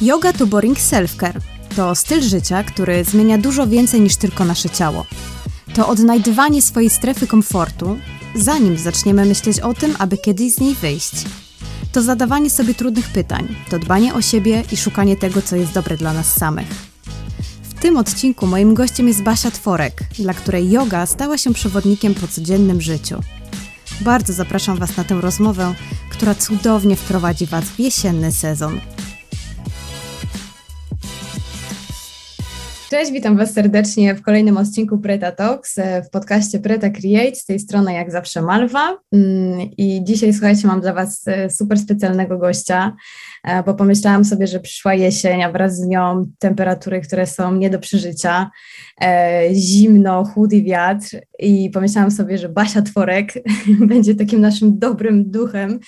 Yoga to boring self-care. To styl życia, który zmienia dużo więcej niż tylko nasze ciało. To odnajdywanie swojej strefy komfortu, zanim zaczniemy myśleć o tym, aby kiedyś z niej wyjść. To zadawanie sobie trudnych pytań, to dbanie o siebie i szukanie tego, co jest dobre dla nas samych. W tym odcinku moim gościem jest Basia Tworek, dla której yoga stała się przewodnikiem po codziennym życiu. Bardzo zapraszam Was na tę rozmowę, która cudownie wprowadzi Was w jesienny sezon. Cześć, witam Was serdecznie w kolejnym odcinku Preta Talks e, w podcaście Preta Create. Z tej strony jak zawsze Malwa. Mm, I dzisiaj, słuchajcie, mam dla Was e, super specjalnego gościa, e, bo pomyślałam sobie, że przyszła jesień, a wraz z nią temperatury, które są nie do przeżycia, zimno, chudy wiatr. I pomyślałam sobie, że Basia Tworek będzie takim naszym dobrym duchem,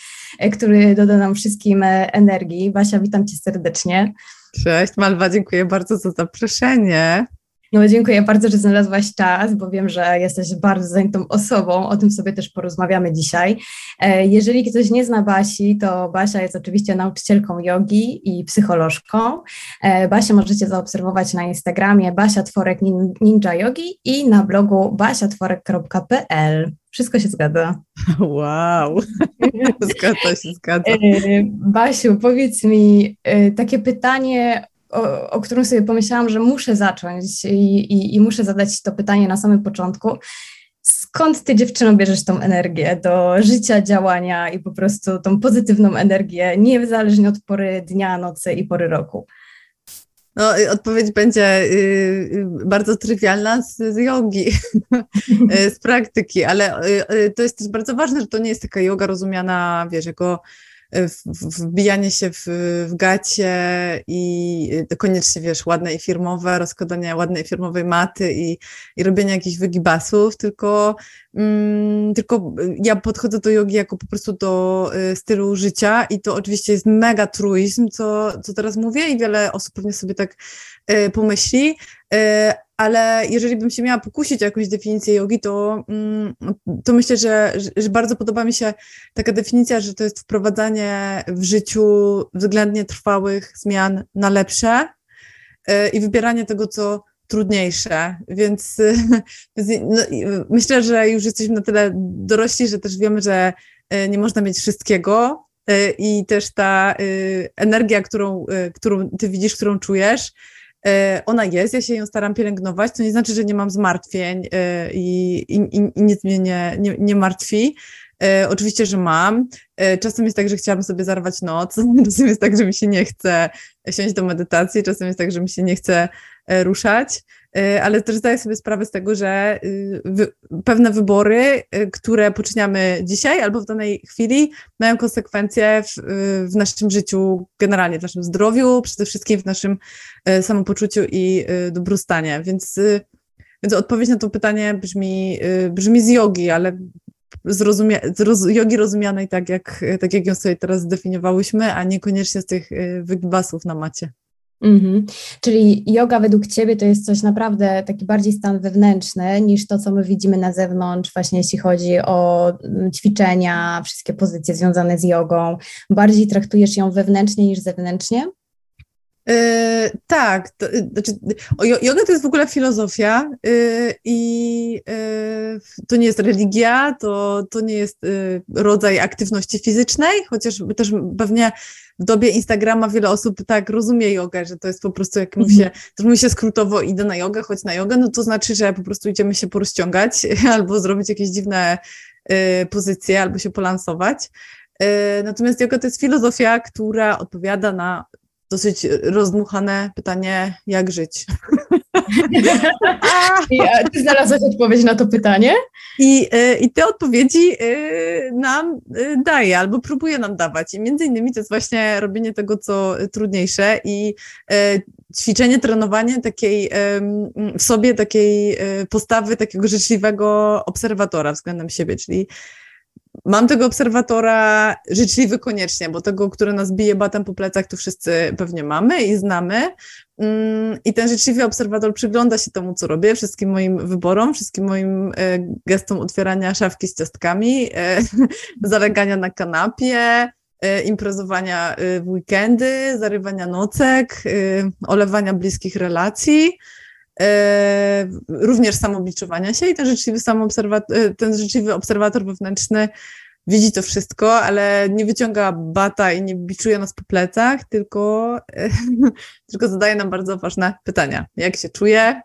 który doda nam wszystkim energii. Basia, witam Cię serdecznie. Cześć Malwa, dziękuję bardzo za zaproszenie. No, dziękuję bardzo, że znalazłaś czas, bo wiem, że jesteś bardzo zajętą osobą. O tym sobie też porozmawiamy dzisiaj. E, jeżeli ktoś nie zna Basi, to Basia jest oczywiście nauczycielką jogi i psycholożką. E, Basia możecie zaobserwować na Instagramie Basia Tworek Ninja Yogi i na blogu basiatworek.pl. Wszystko się zgadza. Wow, zgadza się, zgadza. E, Basiu, powiedz mi takie pytanie o, o którym sobie pomyślałam, że muszę zacząć i, i, i muszę zadać to pytanie na samym początku. Skąd ty dziewczyno bierzesz tą energię do życia, działania i po prostu tą pozytywną energię, niezależnie od pory dnia, nocy i pory roku? No, odpowiedź będzie y, bardzo trywialna z, z jogi, z praktyki, ale y, y, to jest też bardzo ważne, że to nie jest taka yoga rozumiana, wiesz, jako wbijanie się w, w gacie i koniecznie, wiesz, ładne i firmowe, rozkładanie ładnej firmowej maty i, i robienie jakichś wygibasów, tylko, mm, tylko ja podchodzę do jogi jako po prostu do y, stylu życia i to oczywiście jest mega truizm, co, co teraz mówię i wiele osób pewnie sobie tak y, pomyśli, y, ale jeżeli bym się miała pokusić o jakąś definicję jogi, to, mm, to myślę, że, że bardzo podoba mi się taka definicja, że to jest wprowadzanie w życiu względnie trwałych zmian na lepsze e, i wybieranie tego, co trudniejsze, więc, no, myślę, że już jesteśmy na tyle dorośli, że też wiemy, że e, nie można mieć wszystkiego e, i też ta energia, którą, którą ty widzisz, którą czujesz, ona jest, ja się ją staram pielęgnować, to nie znaczy, że nie mam zmartwień e, i, i, i nic mnie nie, nie, nie martwi. E, oczywiście, że mam. E, czasem jest tak, że chciałabym sobie zarwać noc, czasem jest tak, że mi się nie chce siąść do medytacji, czasem jest tak, że mi się nie chce e, ruszać. E, ale też zdaję sobie sprawę z tego, że y, pewne wybory, y, które poczyniamy dzisiaj albo w danej chwili, mają konsekwencje w, w naszym życiu, generalnie w naszym zdrowiu, przede wszystkim w naszym samopoczuciu i y, dobrostanie. Więc, więc odpowiedź na to pytanie brzmi, brzmi z jogi, ale zrozumie, z roz, jogi rozumianej tak jak, tak, jak ją sobie teraz zdefiniowałyśmy, a niekoniecznie z tych wygibasów na macie. Mhm. Czyli yoga według Ciebie to jest coś naprawdę taki bardziej stan wewnętrzny niż to, co my widzimy na zewnątrz, właśnie jeśli chodzi o mm, ćwiczenia, wszystkie pozycje związane z jogą. Bardziej traktujesz ją wewnętrznie niż zewnętrznie? Yy, tak, to, y, znaczy, yoga to jest w ogóle filozofia yy, i yy, to nie jest religia, to, to nie jest y, rodzaj aktywności fizycznej, chociaż też pewnie w dobie Instagrama wiele osób tak rozumie jogę, że to jest po prostu jak mówi się, mhm. mówi się skrótowo idę na jogę, chodź na jogę, no to znaczy, że po prostu idziemy się porozciągać albo zrobić jakieś dziwne y, pozycje, albo się polansować. Y, natomiast yoga to jest filozofia, która odpowiada na dosyć rozdmuchane pytanie, jak żyć. I ty znalazłeś odpowiedź na to pytanie? I, e, I te odpowiedzi e, nam e, daje albo próbuje nam dawać. I między innymi to jest właśnie robienie tego, co trudniejsze i ćwiczenie, trenowanie takiej w sobie takiej postawy takiego życzliwego obserwatora względem siebie, czyli Mam tego obserwatora życzliwy koniecznie, bo tego, który nas bije batem po plecach, to wszyscy pewnie mamy i znamy. Mm, I ten życzliwy obserwator przygląda się temu, co robię, wszystkim moim wyborom, wszystkim moim e, gestom otwierania szafki z ciastkami, e, zalegania na kanapie, e, imprezowania w weekendy, zarywania nocek, olewania bliskich relacji, również samobiczowania się i ten życzliwy, ten życzliwy obserwator wewnętrzny widzi to wszystko, ale nie wyciąga bata i nie biczuje nas po plecach, tylko, tylko zadaje nam bardzo ważne pytania. Jak się czuję?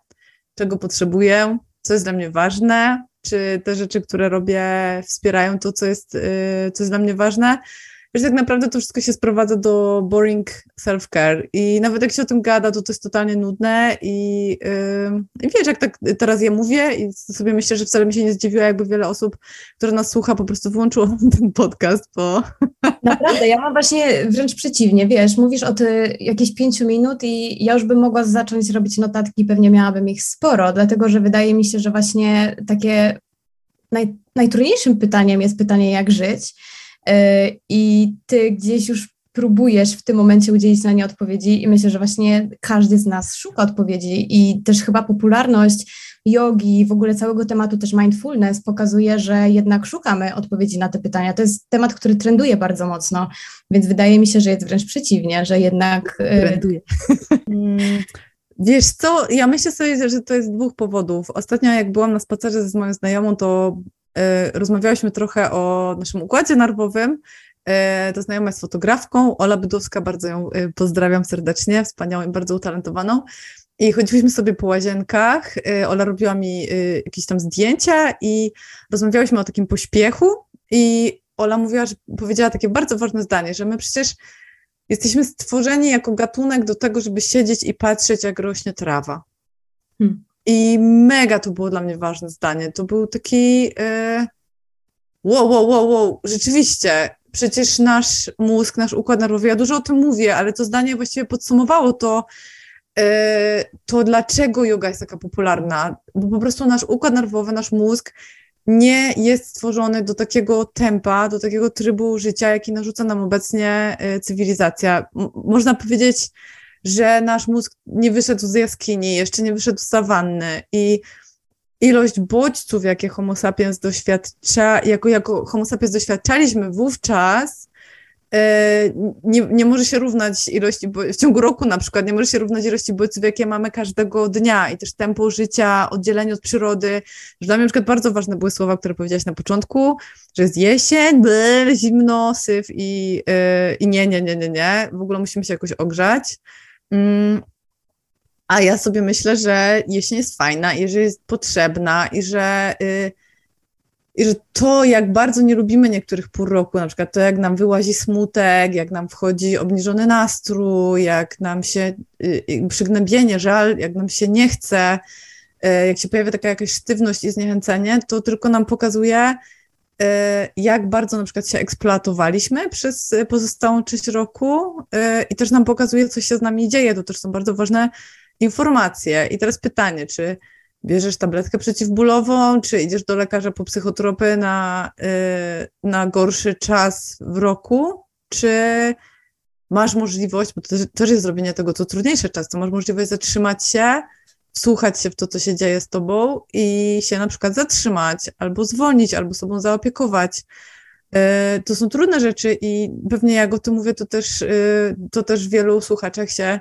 Czego potrzebuję? Co jest dla mnie ważne? Czy te rzeczy, które robię, wspierają to, co jest, co jest dla mnie ważne? Że tak naprawdę to wszystko się sprowadza do boring self-care i nawet jak się o tym gada, to to jest totalnie nudne i, yy, wiesz, jak tak teraz ja mówię i sobie myślę, że wcale mi się nie zdziwiła, jakby wiele osób, które nas słucha, po prostu włączyło ten podcast, bo... Naprawdę, ja mam właśnie wręcz przeciwnie, wiesz, mówisz o ty jakieś pięciu minut i ja już bym mogła zacząć robić notatki, pewnie miałabym ich sporo, dlatego, że wydaje mi się, że właśnie takie naj, najtrudniejszym pytaniem jest pytanie, jak żyć, i ty gdzieś już próbujesz w tym momencie udzielić na nie odpowiedzi i myślę, że właśnie każdy z nas szuka odpowiedzi i też chyba popularność jogi, w ogóle całego tematu też mindfulness pokazuje, że jednak szukamy odpowiedzi na te pytania. To jest temat, który trenduje bardzo mocno, więc wydaje mi się, że jest wręcz przeciwnie, że jednak... E, trenduje. Mm, wiesz co, ja myślę sobie, że to jest z dwóch powodów. Ostatnio jak byłam na spacerze z moją znajomą, to E, rozmawiałyśmy trochę o naszym układzie nerwowym. E, to znajoma jest fotografką, Ola Bydowska, bardzo ją e, pozdrawiam serdecznie, wspaniałą i bardzo utalentowaną. I chodziłyśmy sobie po łazienkach, Ola robiła mi jakieś tam zdjęcia i rozmawiałyśmy o takim pośpiechu i Ola mówiła, że powiedziała takie bardzo ważne zdanie, że my przecież jesteśmy stworzeni jako gatunek do tego, żeby siedzieć i patrzeć, jak rośnie trawa. Hmm. I mega to było dla mnie ważne zdanie. To był taki e, wow, wow, wow, wow, rzeczywiście, przecież nasz mózg, nasz układ nerwowy, ja dużo o tym mówię, ale to zdanie właściwie podsumowało to, e, to dlaczego yoga jest taka popularna. Bo po prostu nasz układ nerwowy, nasz mózg nie jest stworzony do takiego tempa, do takiego trybu życia, jaki narzuca nam obecnie e, cywilizacja. M można powiedzieć, że nasz mózg nie wyszedł z jaskini, jeszcze nie wyszedł z sawanny i ilość bodźców, jakie homo sapiens doświadcza, jako, jako homo sapiens doświadczaliśmy wówczas, e, nie, nie może się równać ilości, w ciągu roku na przykład, nie może się równać ilości bodźców, jakie mamy każdego dnia i też tempo życia, oddzielenie od przyrody. Dla mnie na przykład bardzo ważne były słowa, które powiedziałaś na początku, że jest jesień, ble, zimno, syf i, yy, i nie, nie, nie, nie, nie, w ogóle musimy się jakoś ogrzać. Mm, a ja sobie myślę, że jesień jest fajna i że jest potrzebna i że, y, i że to, jak bardzo nie lubimy niektórych pór roku, na przykład to, jak nam wyłazi smutek, jak nam wchodzi obniżony nastrój, jak nam się y, y, przygnębienie, żal, jak nam się nie chce, jak się pojawia taka jakaś sztywność i zniechęcenie, to tylko nam pokazuje, jak bardzo na przykład się eksploatowaliśmy przez pozostałą część roku e, i też nam pokazuje, co się z nami dzieje. To też są bardzo ważne informacje. I teraz pytanie, czy bierzesz tabletkę przeciwbólową, czy idziesz do lekarza po psychotropy na, e, na gorszy czas w roku, czy masz możliwość, bo to też jest zrobienie tego, co trudniejsze często, masz możliwość zatrzymać się, wsłuchać się w to, co się dzieje z tobą i się na przykład zatrzymać, albo zwolnić, albo sobą zaopiekować. E, to są trudne rzeczy i pewnie jak o tym mówię, to też, e, to też w wielu słuchaczach się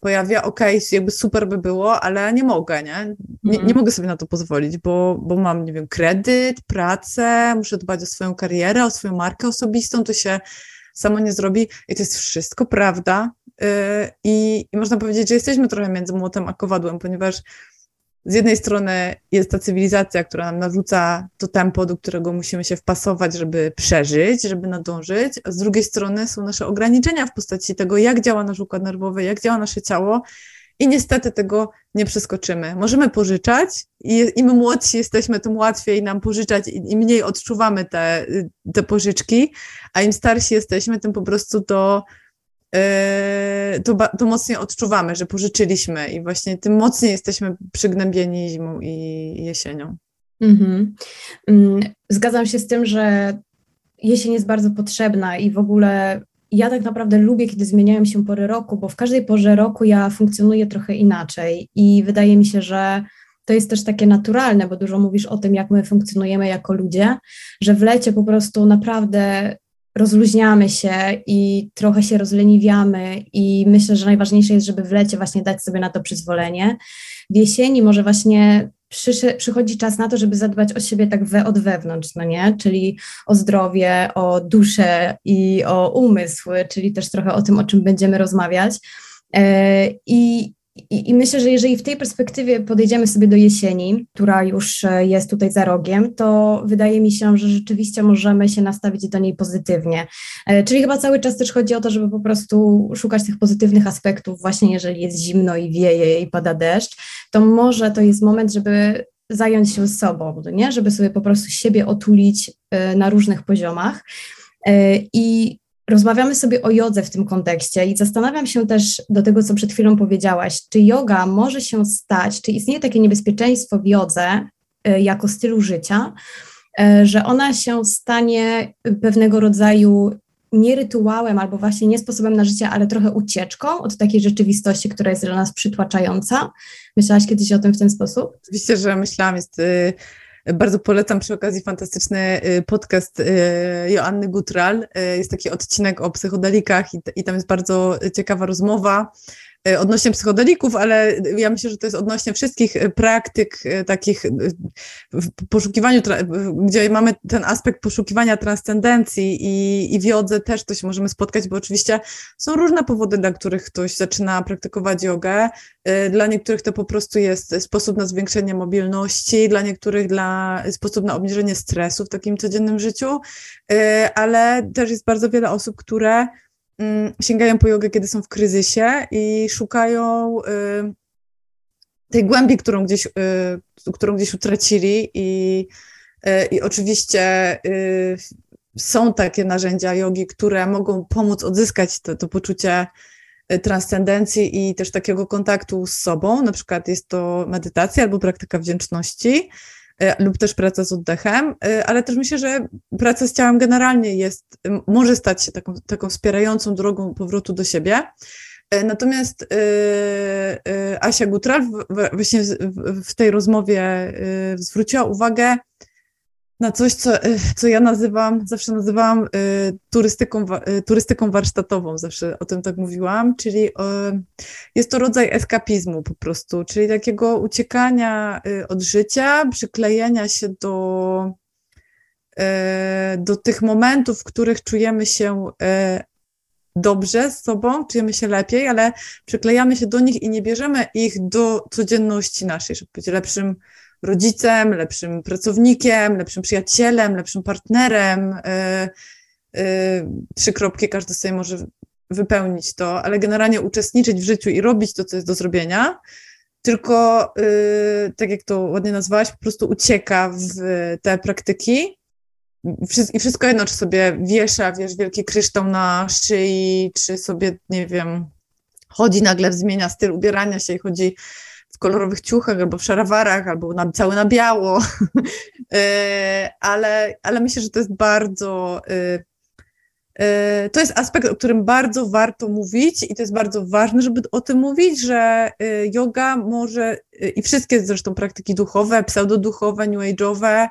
pojawia, okej, okay, jakby super by było, ale nie mogę, nie? Nie, nie, mogę sobie na to pozwolić, bo, bo mam, nie wiem, kredyt, pracę, muszę dbać o swoją karierę, o swoją markę osobistą, to się samo nie zrobi i to jest wszystko prawda, I, I można powiedzieć, że jesteśmy trochę między młotem a kowadłem, ponieważ z jednej strony jest ta cywilizacja, która nam narzuca to tempo, do którego musimy się wpasować, żeby przeżyć, żeby nadążyć, a z drugiej strony są nasze ograniczenia w postaci tego, jak działa nasz układ nerwowy, jak działa nasze ciało i niestety tego nie przeskoczymy. Możemy pożyczać i im młodsi jesteśmy, tym łatwiej nam pożyczać i, i mniej odczuwamy te, te pożyczki, a im starsi jesteśmy, tym po prostu to to, to mocniej odczuwamy, że pożyczyliśmy i właśnie tym mocniej jesteśmy przygnębieni zimą i jesienią. Mhm. Mm, zgadzam się z tym, że jesień jest bardzo potrzebna i w ogóle ja tak naprawdę lubię, kiedy zmieniają się pory roku, bo w każdej porze roku ja funkcjonuję trochę inaczej i wydaje mi się, że to jest też takie naturalne, bo dużo mówisz o tym, jak my funkcjonujemy jako ludzie, że w lecie po prostu naprawdę rozluźniamy się i trochę się rozleniwiamy i myślę, że najważniejsze jest, żeby w lecie właśnie dać sobie na to przyzwolenie. W jesieni może właśnie przychodzi czas na to, żeby zadbać o siebie tak we, od wewnątrz, no nie? Czyli o zdrowie, o duszę i o umysł, czyli też trochę o tym, o czym będziemy rozmawiać. E, I, i, I, myślę, że jeżeli w tej perspektywie podejdziemy sobie do jesieni, która już e, jest tutaj za rogiem, to wydaje mi się, że rzeczywiście możemy się nastawić do niej pozytywnie. E, czyli chyba cały czas też chodzi o to, żeby po prostu szukać tych pozytywnych aspektów, właśnie jeżeli jest zimno i wieje i pada deszcz, to może to jest moment, żeby zająć się sobą, nie? żeby sobie po prostu siebie otulić e, na różnych poziomach. I Rozmawiamy sobie o jodze w tym kontekście i zastanawiam się też do tego, co przed chwilą powiedziałaś, czy yoga może się stać, czy istnieje takie niebezpieczeństwo w jodze y, jako stylu życia, y, że ona się stanie pewnego rodzaju nie rytuałem albo właśnie nie sposobem na życie, ale trochę ucieczką od takiej rzeczywistości, która jest dla nas przytłaczająca. Myślałaś kiedyś o tym w ten sposób? Oczywiście, że myślałam. Jest y, bardzo polecam przy okazji fantastyczny y, podcast y, Joanny Gutral. Y, jest taki odcinek o psychodelikach i, i tam jest bardzo ciekawa rozmowa odnośnie psychodelików, ale ja myślę, że to jest odnośnie wszystkich e, praktyk e, takich w poszukiwaniu, gdzie mamy ten aspekt poszukiwania transcendencji i, i w jodze też to się możemy spotkać, bo oczywiście są różne powody, dla których ktoś zaczyna praktykować jogę. Dla niektórych to po prostu jest sposób na zwiększenie mobilności, dla niektórych dla sposób na obniżenie stresu w takim codziennym życiu, ale też jest bardzo wiele osób, które sięgają po jogę, kiedy są w kryzysie i szukają y, tej głębi, którą gdzieś, y, którą gdzieś utracili i, y, i oczywiście są takie narzędzia jogi, które mogą pomóc odzyskać to, to poczucie transcendencji i też takiego kontaktu z sobą. Na przykład jest to medytacja albo praktyka wdzięczności. E, lub też praca z oddechem, e, ale też myślę, że praca z ciałem generalnie jest, może stać się taką, taką wspierającą drogą powrotu do siebie. E, natomiast Asia Gutral właśnie w tej rozmowie zwróciła uwagę na coś, co, y, co ja nazywam, zawsze nazywam y, turystyką, y, turystyką warsztatową, zawsze o tym tak mówiłam, czyli jest to rodzaj eskapizmu po prostu, czyli takiego uciekania od życia, przyklejenia się do, do tych momentów, w których czujemy się dobrze z sobą, czujemy się lepiej, ale przyklejamy się do nich i nie bierzemy ich do codzienności naszej, żeby być lepszym rodzicem, lepszym pracownikiem, lepszym przyjacielem, lepszym partnerem. Y, y, trzy kropki każdy sobie może wypełnić to, ale generalnie uczestniczyć w życiu i robić to, co jest do zrobienia, tylko y, tak jak to ładnie nazwałaś, po prostu ucieka w te praktyki i wszystko jedno, czy sobie wiesza, wiesz, wielki kryształ na szyi, czy sobie, nie wiem, chodzi nagle, zmienia styl ubierania się i chodzi w kolorowych ciuchach, albo w szarawarach, albo na, cały na biało, e, ale, ale myślę, że to jest bardzo, e, e, to jest aspekt, o którym bardzo warto mówić i to jest bardzo ważne, żeby o tym mówić, że yoga może i wszystkie zresztą praktyki duchowe, pseudoduchowe, new age'owe,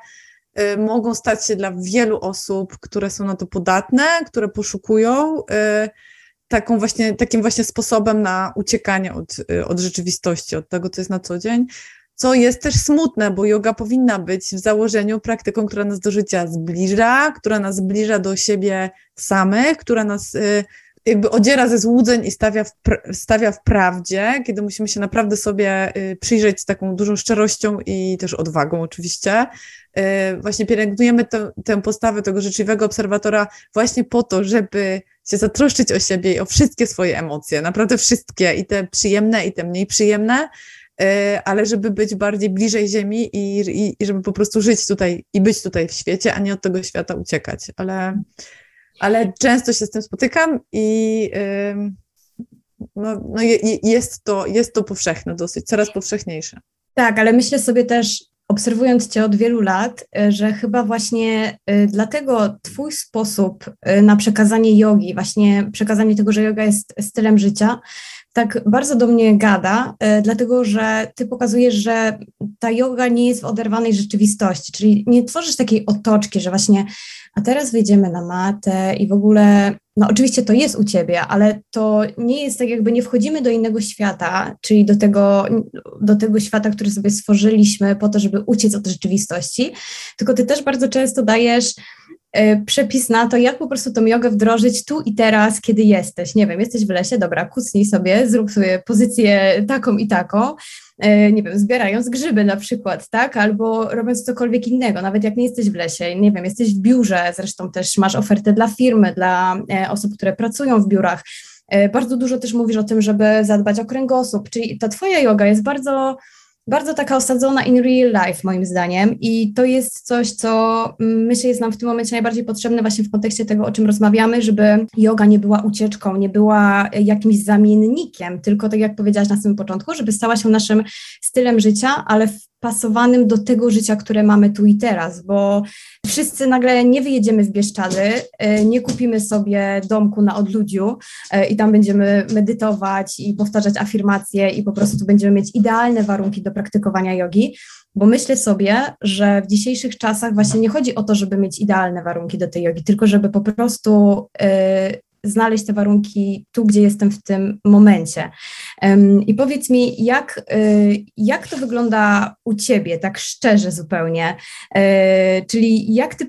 mogą stać się dla wielu osób, które są na to podatne, które poszukują taką właśnie, takim właśnie sposobem na uciekanie od, y, od rzeczywistości, od tego, co jest na co dzień, co jest też smutne, bo yoga powinna być w założeniu praktyką, która nas do życia zbliża, która nas zbliża do siebie samych, która nas y, jakby odziera ze złudzeń i stawia w, stawia w prawdzie, kiedy musimy się naprawdę sobie y, przyjrzeć z taką dużą szczerością i też odwagą oczywiście. Właśnie pielęgnujemy tę, postawę tego życzliwego obserwatora właśnie po to, żeby się zatroszczyć o siebie i o wszystkie swoje emocje, naprawdę wszystkie, i te przyjemne, i te mniej przyjemne, e, ale żeby być bardziej bliżej Ziemi i, i, i żeby po prostu żyć tutaj i być tutaj w świecie, a nie od tego świata uciekać. Ale, ale często się z tym spotykam i no, no jest, to, jest to powszechne dosyć, coraz powszechniejsze. Tak, ale myślę sobie też, obserwując Cię od wielu lat, e, że chyba właśnie e, dlatego Twój sposób e, na przekazanie jogi, właśnie przekazanie tego, że yoga jest stylem życia, tak bardzo do mnie gada, y, dlatego że ty pokazujesz, że ta yoga nie jest w oderwanej rzeczywistości, czyli nie tworzysz takiej otoczki, że właśnie a teraz wyjdziemy na matę i w ogóle, no oczywiście to jest u ciebie, ale to nie jest tak jakby nie wchodzimy do innego świata, czyli do tego, do tego świata, który sobie stworzyliśmy po to, żeby uciec od rzeczywistości, tylko ty też bardzo często dajesz E, przepis na to, jak po prostu tą jogę wdrożyć tu i teraz, kiedy jesteś. Nie wiem, jesteś w lesie, dobra, kucnij sobie, zrób sobie pozycję taką i taką, e, nie wiem, zbierając grzyby na przykład, tak, albo robiąc cokolwiek innego, nawet jak nie jesteś w lesie, nie wiem, jesteś w biurze, zresztą też masz ofertę dla firmy, dla e, osób, które pracują w biurach. Bardzo dużo też mówisz o tym, żeby zadbać o kręgosłup, czyli ta twoja yoga jest bardzo bardzo taka osadzona in real life, moim zdaniem. I to jest coś, co mm, myślę jest nam w tym momencie najbardziej potrzebne właśnie w kontekście tego, o czym rozmawiamy, żeby yoga nie była ucieczką, nie była jakimś zamiennikiem, tylko tak jak powiedziałaś na samym początku, żeby stała się naszym stylem życia, ale w pasowanym do tego życia, które mamy tu i teraz, bo wszyscy nagle nie wyjedziemy w Bieszczady, e, nie kupimy sobie domku na odludziu e, i tam będziemy medytować i powtarzać afirmacje i po prostu będziemy mieć idealne warunki do praktykowania jogi, bo myślę sobie, że w dzisiejszych czasach właśnie nie chodzi o to, żeby mieć idealne warunki do tej jogi, tylko żeby po prostu e, znaleźć te warunki tu, gdzie jestem w tym momencie. I powiedz mi, jak, y, jak to wygląda u Ciebie, tak szczerze zupełnie? E, czyli jak Ty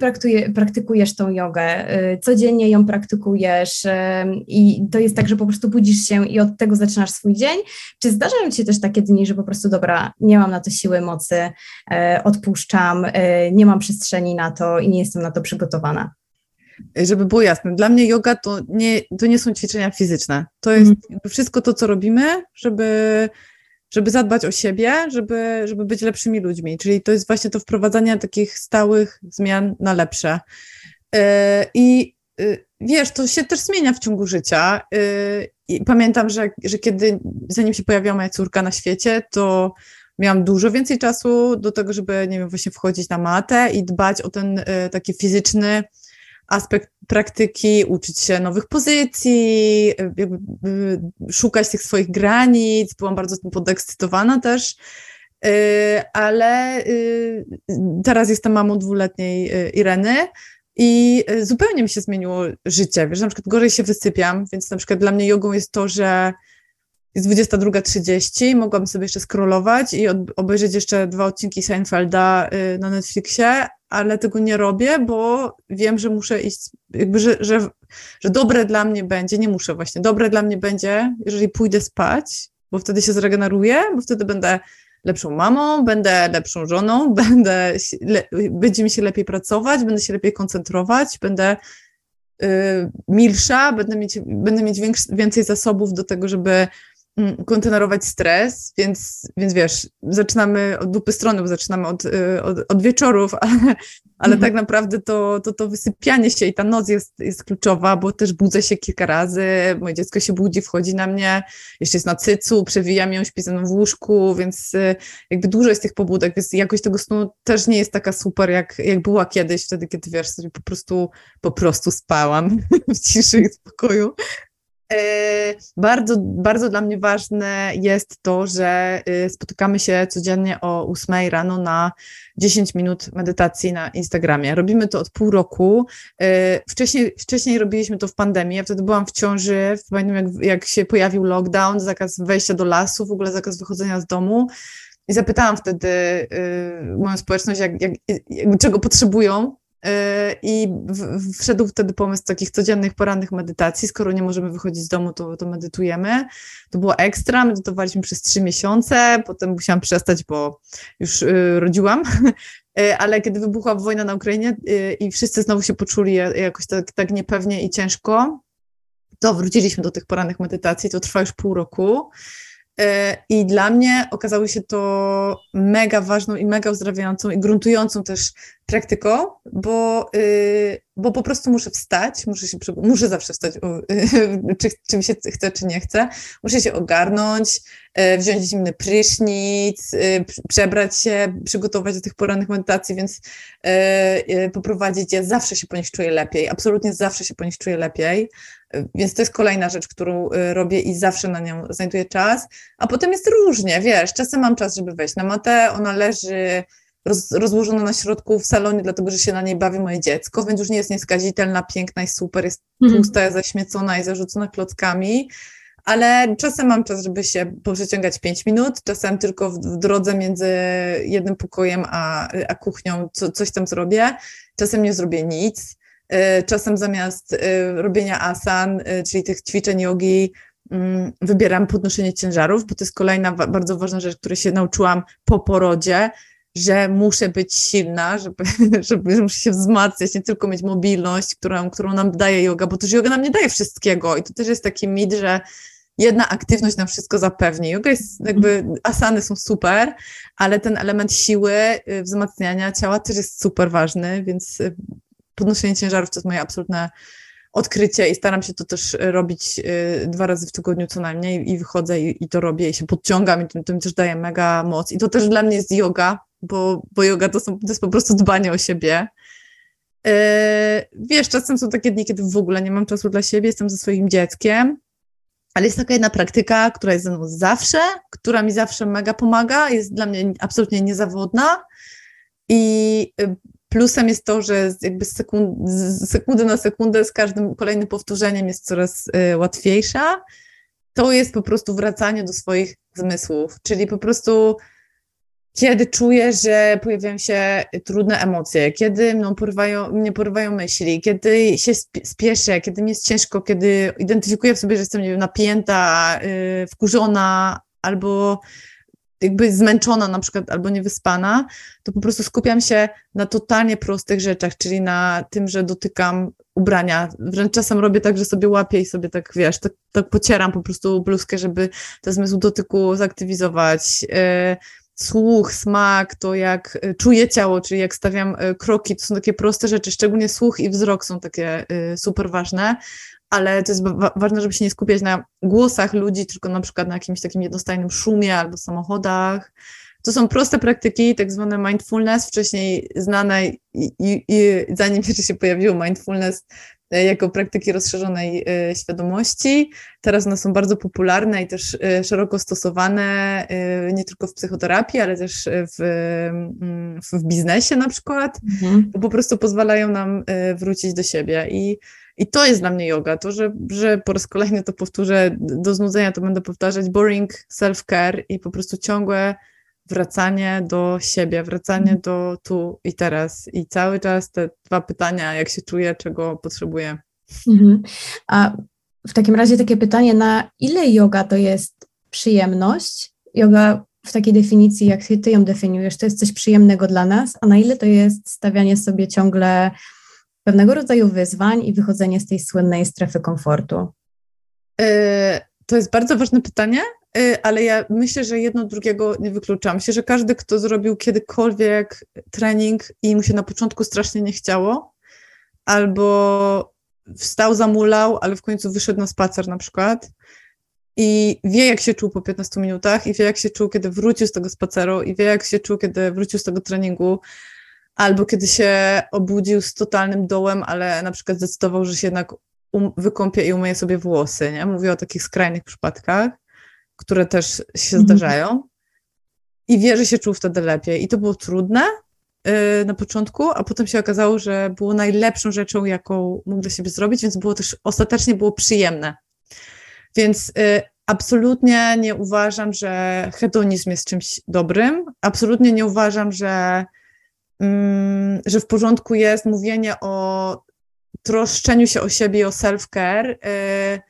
praktykujesz tą jogę? E, codziennie ją praktykujesz i to jest tak, że po prostu budzisz się i od tego zaczynasz swój dzień? Czy zdarzają Ci się też takie dni, że po prostu dobra, nie mam na to siły, mocy, e, odpuszczam, nie mam przestrzeni na to i nie jestem na to przygotowana? Żeby było jasne, dla mnie yoga to nie, to nie są ćwiczenia fizyczne. To jest mm. wszystko to, co robimy, żeby, żeby zadbać o siebie, żeby, żeby być lepszymi ludźmi. Czyli to jest właśnie to wprowadzanie takich stałych zmian na lepsze. Yy, I yy, wiesz, to się też zmienia w ciągu życia. Yy, I pamiętam, że, że kiedy, zanim się pojawiła moja córka na świecie, to miałam dużo więcej czasu do tego, żeby, nie wiem, właśnie wchodzić na matę i dbać o ten taki fizyczny, aspekt praktyki, uczyć się nowych pozycji, jakby szukać tych swoich granic. Byłam bardzo tym podekscytowana też. Y, ale teraz jestem mamą dwuletniej Ireny i zupełnie mi się zmieniło życie. Wiesz, na przykład gorzej się wysypiam, więc na przykład dla mnie jogą jest to, że jest 22.30, mogłam sobie jeszcze scrollować i obejrzeć jeszcze dwa odcinki Seinfelda na Netflixie, ale tego nie robię, bo wiem, że muszę iść, jakby, że, że, że dobre dla mnie będzie, nie muszę właśnie, dobre dla mnie będzie, jeżeli pójdę spać, bo wtedy się zregeneruję, bo wtedy będę lepszą mamą, będę lepszą żoną, będę, le, będzie mi się lepiej pracować, będę się lepiej koncentrować, będę y, milsza, będę mieć, będę mieć więcej zasobów do tego, żeby Mm, kontynuować stres, więc, więc wiesz, zaczynamy od dupy strony, bo zaczynamy od, y, od, od wieczorów, ale, ale mhm. tak naprawdę to, to, to wysypianie się i ta noc jest, jest kluczowa, bo też budzę się kilka razy, moje dziecko się budzi, wchodzi na mnie, jeszcze jest na cycu, przewijam ją, śpi ze mną w łóżku, więc y, jakby dużo jest tych pobudek, więc jakość tego snu też nie jest taka super, jak, jak była kiedyś, wtedy, kiedy wiesz, sobie po prostu, po prostu spałam w ciszy i spokoju, bardzo, bardzo dla mnie ważne jest to, że y, spotykamy się codziennie o 8 rano na 10 minut medytacji na Instagramie. Robimy to od pół roku. E, wcześniej, wcześniej robiliśmy to w pandemii. Ja wtedy byłam w ciąży. Pamiętam, jak, jak się pojawił lockdown, zakaz wejścia do lasu, w ogóle zakaz wychodzenia z domu. I zapytałam wtedy y, moją społeczność, jak, jak, jak, czego potrzebują i wszedł wtedy pomysł takich codziennych, porannych medytacji. Skoro nie możemy wychodzić z domu, to, to medytujemy. To było ekstra, medytowaliśmy przez trzy miesiące, potem musiałam przestać, bo już y, rodziłam. Y, ale kiedy wybuchła wojna na Ukrainie y, i wszyscy znowu się poczuli jakoś tak, tak niepewnie i ciężko, to wróciliśmy do tych porannych medytacji. To trwa już pół roku. I dla mnie okazało się to mega ważną i mega uzdrawiającą i gruntującą też praktyką, bo, yy, bo po prostu muszę wstać, muszę się, muszę zawsze wstać, czy, czy mi się chce, czy nie chce, muszę się ogarnąć, wziąć zimny prysznic, y, przebrać się, przygotować do tych porannych medytacji, więc y, poprowadzić je, zawsze się po nich czuję lepiej, absolutnie zawsze się po nich czuję lepiej, więc to jest kolejna rzecz, którą robię i zawsze na nią znajduję czas, a potem jest różnie, wiesz, czasem mam czas, żeby wejść na matę, ona leży roz, rozłożona na środku w salonie, dlatego że się na niej bawi moje dziecko, więc już nie jest nieskazitelna, piękna i super, jest mhm. tłusta, zaśmiecona i zarzucona klockami, ale czasem mam czas, żeby się poprzeciągać 5 minut, czasem tylko w, w drodze między jednym pokojem a, a kuchnią co, coś tam zrobię, czasem nie zrobię nic, y, czasem zamiast y, robienia asan, y, czyli tych ćwiczeń jogi, mm, wybieram podnoszenie ciężarów, bo to jest kolejna bardzo ważna rzecz, której się nauczyłam po porodzie, że muszę być silna, żeby, żeby muszę się wzmacniać, nie tylko mieć mobilność, którą, którą nam daje yoga, bo też yoga nam nie daje wszystkiego. I to też jest taki mit, że jedna aktywność nam wszystko zapewni. Yoga jest jakby, asany są super, ale ten element siły, y, wzmacniania ciała też jest super ważny, więc y, podnoszenie ciężarów to jest moje absolutne odkrycie i staram się to też robić y, dwa razy w tygodniu co najmniej i wychodzę i, i to robię i się podciągam i to mi też daje mega moc. I to też dla mnie jest yoga, bo, bo yoga to, są, to jest po prostu dbanie o siebie. Yy, wiesz, czasem są takie dni, kiedy w ogóle nie mam czasu dla siebie, jestem ze swoim dzieckiem, ale jest taka jedna praktyka, która jest ze mną zawsze, która mi zawsze mega pomaga, jest dla mnie absolutnie niezawodna i y, plusem jest to, że jakby z, sekund, z sekundy na sekundę z każdym kolejnym powtórzeniem jest coraz y, łatwiejsza. To jest po prostu wracanie do swoich zmysłów, czyli po prostu kiedy czuję, że pojawiają się trudne emocje, kiedy mną porywają, mnie porywają myśli, kiedy się spieszę, kiedy mi jest ciężko, kiedy identyfikuję w sobie, że jestem nie wiem, napięta, yy, wkurzona albo jakby zmęczona na przykład albo niewyspana, to po prostu skupiam się na totalnie prostych rzeczach, czyli na tym, że dotykam ubrania. Wręcz czasem robię tak, że sobie łapię i sobie tak, wiesz, tak, tak pocieram po prostu bluzkę, żeby ten zmysł dotyku zaktywizować. Yy, słuch, smak, to jak y, czuję ciało, czyli jak stawiam y, kroki, to są takie proste rzeczy, szczególnie słuch i wzrok są takie y, super ważne, ale to jest ważne, żeby się nie skupiać na głosach ludzi, tylko na przykład na jakimś takim jednostajnym szumie albo samochodach. To są proste praktyki, tak zwane mindfulness, wcześniej znane i, i, i zanim jeszcze się pojawiło mindfulness, jako praktyki rozszerzonej e, świadomości. Teraz one są bardzo popularne i też e, szeroko stosowane nie tylko w psychoterapii, ale też w, mm, w biznesie na przykład, mhm. bo po prostu pozwalają nam wrócić do siebie i i to jest dla mnie yoga, to, że, że po raz kolejny to powtórzę, do znudzenia to będę powtarzać, boring self-care i po prostu ciągłe wracanie do siebie, wracanie mhm. do tu i teraz. I cały czas te dwa pytania, jak się czuję, czego potrzebuję. Mhm. A w takim razie takie pytanie, na ile yoga to jest przyjemność? Yoga w takiej definicji, jak ty ją definiujesz, to jest coś przyjemnego dla nas, a na ile to jest stawianie sobie ciągle pewnego rodzaju wyzwań i wychodzenie z tej słynnej strefy komfortu? Yy, to jest bardzo ważne pytanie, Y, ale ja myślę, że jedno drugiego nie wykluczam. Myślę, że każdy, kto zrobił kiedykolwiek trening i mu się na początku strasznie nie chciało, albo wstał, zamulał, ale w końcu wyszedł na spacer na przykład i wie, jak się czuł po 15 minutach i wie, jak się czuł, kiedy wrócił z tego spaceru i wie, jak się czuł, kiedy wrócił z tego treningu, albo kiedy się obudził z totalnym dołem, ale na przykład zdecydował, że się jednak um, wykąpie i umyje sobie włosy, nie? Mówię o takich skrajnych przypadkach które też się mhm. zdarzają. I wie, że się czuł wtedy lepiej. I to było trudne yy, na początku, a potem się okazało, że było najlepszą rzeczą, jaką mógł dla siebie zrobić, więc było też ostatecznie było przyjemne. Więc yy, absolutnie nie uważam, że hedonizm jest czymś dobrym. Absolutnie nie uważam, że, yy, że w porządku jest mówienie o troszczeniu się o siebie i o self-care y,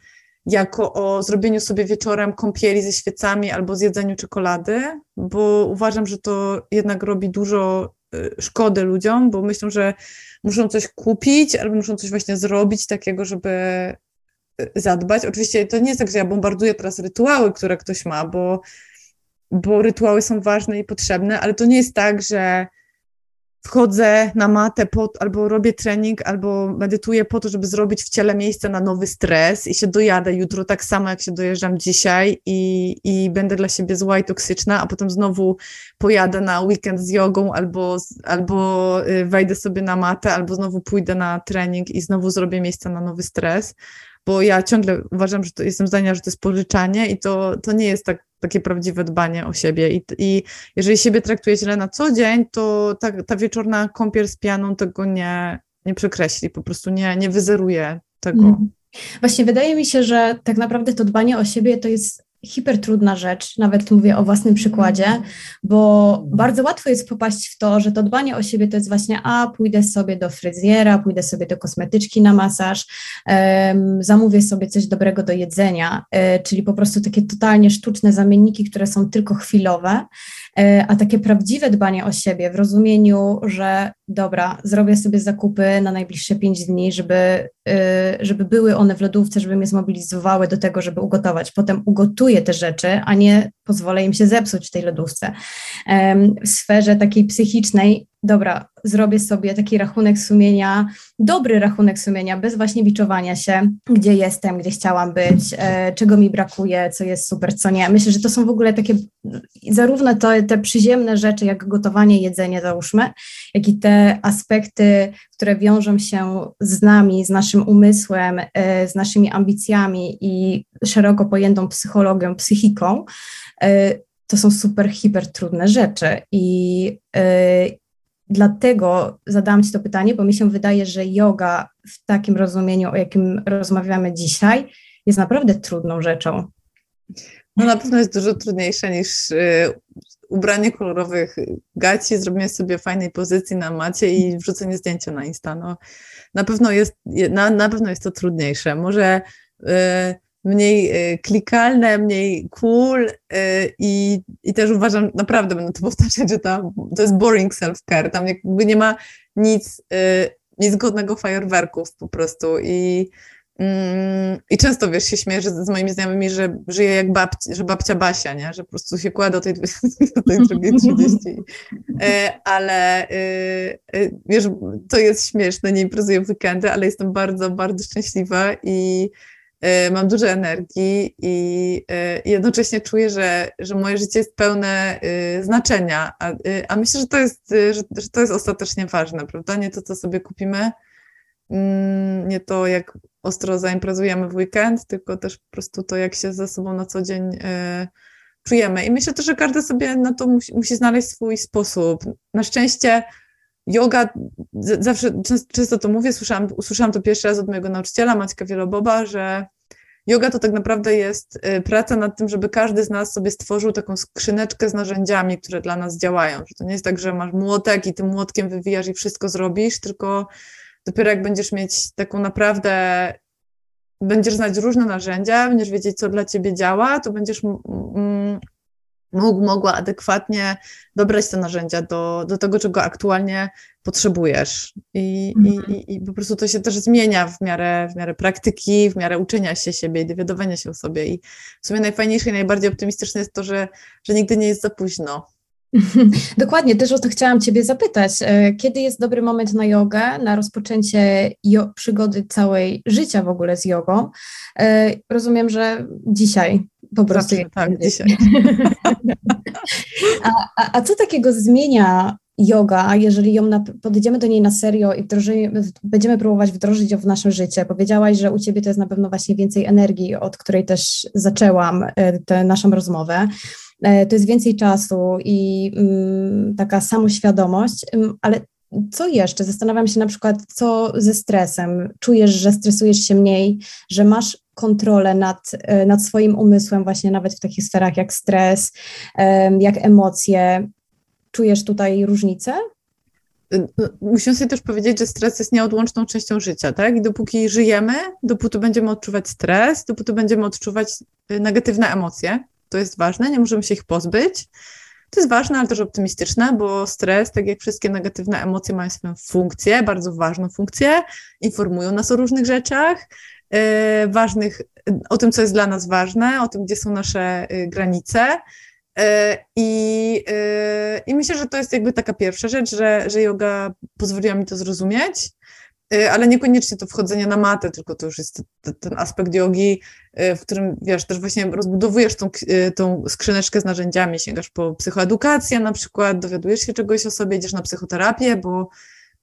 jako o zrobieniu sobie wieczorem kąpieli ze świecami albo zjedzeniu czekolady, bo uważam, że to jednak robi dużo y, szkody ludziom, bo myślą, że muszą coś kupić albo muszą coś właśnie zrobić takiego, żeby y, zadbać. Oczywiście to nie jest tak, że ja bombarduję teraz rytuały, które ktoś ma, bo, bo rytuały są ważne i potrzebne, ale to nie jest tak, że wchodzę na matę albo robię trening, albo medytuję po to, żeby zrobić w ciele miejsce na nowy stres i się dojadę jutro tak samo, jak się dojeżdżam dzisiaj i, i będę dla siebie zła i toksyczna, a potem znowu pojadę na weekend z jogą albo, albo y, wejdę sobie na matę, albo znowu pójdę na trening i znowu zrobię miejsce na nowy stres, bo ja ciągle uważam, że to jestem zdania, że to jest pożyczanie i to, to nie jest tak takie prawdziwe dbanie o siebie. I, i jeżeli siebie traktuje źle na co dzień, to ta, ta wieczorna kąpiel z pianą tego nie, nie przekreśli, po prostu nie, nie wyzeruje tego. Mm. Właśnie wydaje mi się, że tak naprawdę to dbanie o siebie to jest hipertrudna rzecz, nawet mówię o własnym przykładzie, bo bardzo łatwo jest popaść w to, że to dbanie o siebie to jest właśnie, a pójdę sobie do fryzjera, pójdę sobie do kosmetyczki na masaż, um, zamówię sobie coś dobrego do jedzenia, e, czyli po prostu takie totalnie sztuczne zamienniki, które są tylko chwilowe, e, a takie prawdziwe dbanie o siebie w rozumieniu, że dobra, zrobię sobie zakupy na najbliższe pięć dni, żeby, e, żeby były one w lodówce, żeby mnie zmobilizowały do tego, żeby ugotować. Potem ugotuję te rzeczy, a nie pozwolę im się zepsuć w tej lodówce. W sferze takiej psychicznej, dobra, zrobię sobie taki rachunek sumienia, dobry rachunek sumienia, bez właśnie biczowania się, gdzie jestem, gdzie chciałam być, e, czego mi brakuje, co jest super, co nie. Myślę, że to są w ogóle takie, zarówno to, te przyziemne rzeczy, jak gotowanie, jedzenie, załóżmy, jak i te aspekty, które wiążą się z nami, z naszym umysłem, e, z naszymi ambicjami i szeroko pojętą psychologią, psychiką, e, to są super, hiper trudne rzeczy. I Dlatego zadałam Ci to pytanie, bo mi się wydaje, że yoga w takim rozumieniu, o jakim rozmawiamy dzisiaj, jest naprawdę trudną rzeczą. No na pewno jest dużo trudniejsze niż y, ubranie kolorowych gaci, zrobienie sobie fajnej pozycji na macie i wrzucenie zdjęcia na Insta. No, na, pewno jest, na, na pewno jest to trudniejsze. Może y, mniej y, klikalne, mniej cool y, i, i też uważam, naprawdę będę to powtarzać, że to, to jest boring self-care, tam jakby nie ma nic, y, nic godnego fajerwerków po prostu i mm, i często, wiesz, się śmieję że z moimi znajomymi, że żyję jak babcia, że babcia Basia, nie? że po prostu się kładę do tej, do tej drugiej 30. Ale wiesz, to jest śmieszne, nie imprezuję w weekendy, ale jestem bardzo, bardzo szczęśliwa i E, mam dużo energii i, e, jednocześnie czuję, że, że moje życie jest pełne e, znaczenia, a, a myślę, że to, jest, że, że to jest ostatecznie ważne, prawda? Nie to, co sobie kupimy, mm, nie to, jak ostro zaimprezujemy w weekend, tylko też po prostu to, jak się ze sobą na co dzień czujemy. I myślę też, że każdy sobie na to musi, musi znaleźć swój sposób. Na szczęście yoga, zawsze często, często to mówię, słyszałam, usłyszałam to pierwszy raz od mojego nauczyciela, Maćka Wieloboba, że yoga to tak naprawdę jest y, praca nad tym, żeby każdy z nas sobie stworzył taką skrzyneczkę z narzędziami, które dla nas działają. Że to nie jest tak, że masz młotek i tym młotkiem wywijasz i wszystko zrobisz, tylko dopiero jak będziesz mieć taką naprawdę, będziesz znać różne narzędzia, będziesz wiedzieć, co dla ciebie działa, to będziesz mógł, mogła adekwatnie dobrać te narzędzia do, do tego, czego aktualnie potrzebujesz. I, mhm. i, I po prostu to się też zmienia w miarę, w miarę praktyki, w miarę uczenia się siebie i dowiadywania się o sobie. I w sumie najfajniejsze i najbardziej optymistyczne jest to, że, że nigdy nie jest za późno. Dokładnie, też o to chciałam Ciebie zapytać. E, kiedy jest dobry moment na jogę, na rozpoczęcie jo- przygody całej życia w ogóle z jogą? E, rozumiem, że dzisiaj po prostu. Zawsze, tak, dzisiaj. a, a, a co takiego zmienia yoga, jeżeli ją na, podejdziemy do niej na serio i wdroży, będziemy próbować wdrożyć ją w nasze życie. Powiedziałaś, że u Ciebie to jest na pewno właśnie więcej energii, od której też zaczęłam e, tę naszą rozmowę. E, to jest więcej czasu i mm, taka samoświadomość, ale co jeszcze? Zastanawiam się na przykład, co ze stresem. Czujesz, że stresujesz się mniej, że masz kontrolę nad, e, nad swoim umysłem, właśnie nawet w takich sferach jak stres, jak emocje. Czujesz tutaj różnicę? Y, no, musimy sobie też powiedzieć, że stres jest nieodłączną częścią życia, tak? I dopóki żyjemy, dopóty będziemy odczuwać stres, dopóty będziemy odczuwać y, negatywne emocje. To jest ważne, nie możemy się ich pozbyć. To jest ważne, ale też optymistyczne, bo stres, tak jak wszystkie negatywne emocje, mają swoją funkcję, bardzo ważną funkcję, informują nas o różnych rzeczach, yy, ważnych, o tym, co jest dla nas ważne, o tym, gdzie są nasze yy, granice I, I myślę, że to jest jakby taka pierwsza rzecz, że, że yoga pozwoliła mi to zrozumieć. Y, ale niekoniecznie to wchodzenie na matę, tylko to już jest ten aspekt jogi, y, w którym, wiesz, też właśnie rozbudowujesz tą, y, tą skrzyneczkę z narzędziami, sięgasz po psychoedukację na przykład, dowiadujesz się czegoś o sobie, idziesz na psychoterapię, bo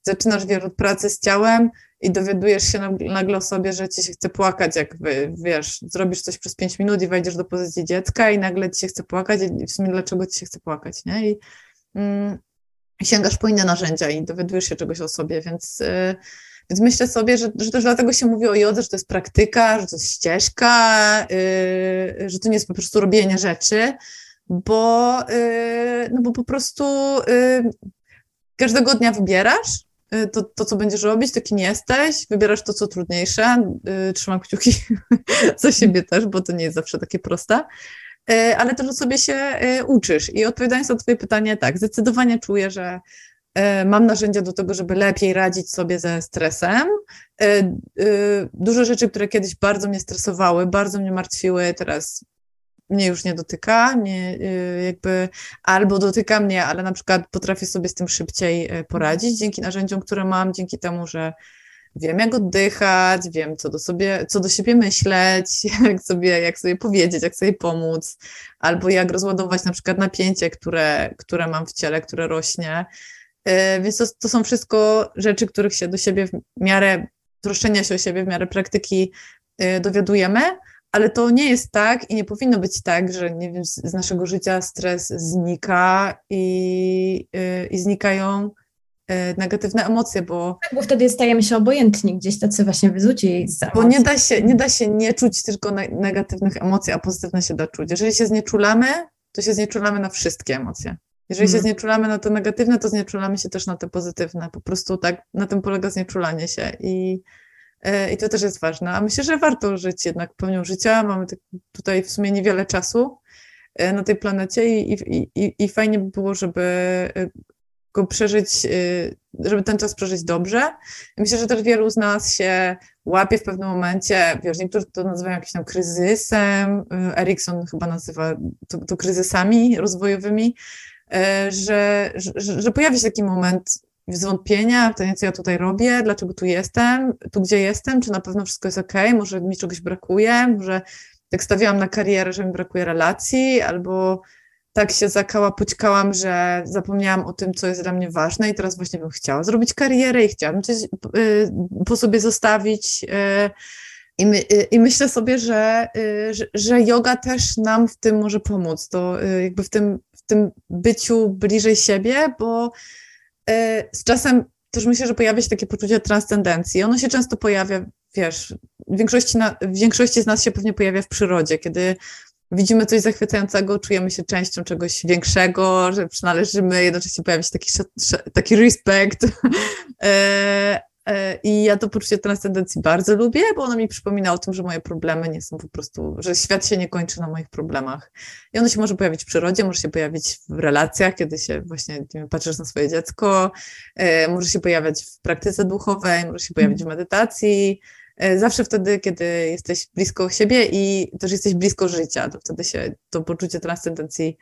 zaczynasz, wiesz, od pracy z ciałem i dowiadujesz się nagle o sobie, że ci się chce płakać, jak wiesz, zrobisz coś przez pięć minut i wejdziesz do pozycji dziecka i nagle ci się chce płakać i w sumie dlaczego ci się chce płakać, nie? I mm, sięgasz po inne narzędzia i dowiadujesz się czegoś o sobie, więc... Yy, więc myślę sobie, że, że też dlatego się mówi o jodze, że to jest praktyka, że to jest ścieżka, yy, że to nie jest po prostu robienie rzeczy, bo, yy, no bo po prostu yy, każdego dnia wybierasz y, to, to, co będziesz robić, to kim jesteś, wybierasz to, co trudniejsze, y, trzymam kciuki za siebie też, bo to nie jest zawsze takie proste, y, ale też o sobie się uczysz. I odpowiadając na twoje pytanie, tak, zdecydowanie czuję, że mam narzędzia do tego, żeby lepiej radzić sobie ze stresem. E, e, dużo rzeczy, które kiedyś bardzo mnie stresowały, bardzo mnie martwiły, teraz mnie już nie dotyka, nie, jakby albo dotyka mnie, ale na przykład potrafię sobie z tym szybciej poradzić dzięki narzędziom, które mam, dzięki temu, że wiem jak oddychać, wiem co do, sobie, co do siebie myśleć, jak sobie, jak sobie powiedzieć, jak sobie pomóc, albo jak rozładować na przykład napięcie, które, które mam w ciele, które rośnie. E, więc to, to są wszystko rzeczy, których się do siebie w miarę troszczenia się o siebie, w miarę praktyki e, dowiadujemy, ale to nie jest tak i nie powinno być tak, że nie wiem, z, naszego życia stres znika i, e, i znikają negatywne emocje, bo... Tak, bo wtedy stajemy się obojętni, gdzieś tacy właśnie wyzuci z Bo nie da, się, nie da się nie czuć tylko negatywnych emocji, a pozytywne się da czuć. Jeżeli się znieczulamy, to się znieczulamy na wszystkie emocje. Jeżeli się mhm. znieczulamy na te negatywne, to znieczulamy się też na te pozytywne. Po prostu tak na tym polega znieczulanie się i, e, i to też jest ważne. A myślę, że warto żyć jednak pełnią życia. Mamy tak tutaj w sumie niewiele czasu e, na tej planecie i, i, i, i fajnie by było, żeby e, go przeżyć, żeby ten czas przeżyć dobrze. myślę, że też wielu z nas się łapie w pewnym momencie, wiesz, niektórzy to nazywają jakimś tam kryzysem, Erikson chyba nazywa to, to kryzysami rozwojowymi, że, że, że pojawi się taki moment zwątpienia to, co ja tutaj robię, dlaczego tu jestem, tu gdzie jestem, czy na pewno wszystko jest ok, może mi czegoś brakuje, może tak stawiałam na karierę, że mi brakuje relacji, albo tak się zakałapućkałam, że zapomniałam o tym, co jest dla mnie ważne i teraz właśnie bym chciała zrobić karierę i chciałabym coś y, po sobie zostawić. Y, I, my, y, I, myślę sobie, że, że, że yoga też nam w tym może pomóc. To jakby w tym tym byciu bliżej siebie, bo e, z czasem też myślę, że pojawia się takie poczucie transcendencji. Ono się często pojawia, wiesz, w większości, na, w większości z nas się pewnie pojawia w przyrodzie, kiedy widzimy coś zachwycającego, czujemy się częścią czegoś większego, że przynależymy, jednocześnie pojawia się taki, taki respekt. E, I ja to poczucie transcendencji bardzo lubię, bo ono mi przypomina o tym, że moje problemy nie są po prostu, że świat się nie kończy na moich problemach. I ono się może pojawić w przyrodzie, może się pojawić w relacjach, kiedy się właśnie wiem, patrzysz na swoje dziecko, e, może się pojawiać w praktyce duchowej, może się pojawić w medytacji. E, zawsze wtedy, kiedy jesteś blisko siebie i też jesteś blisko życia, to wtedy się to poczucie transcendencji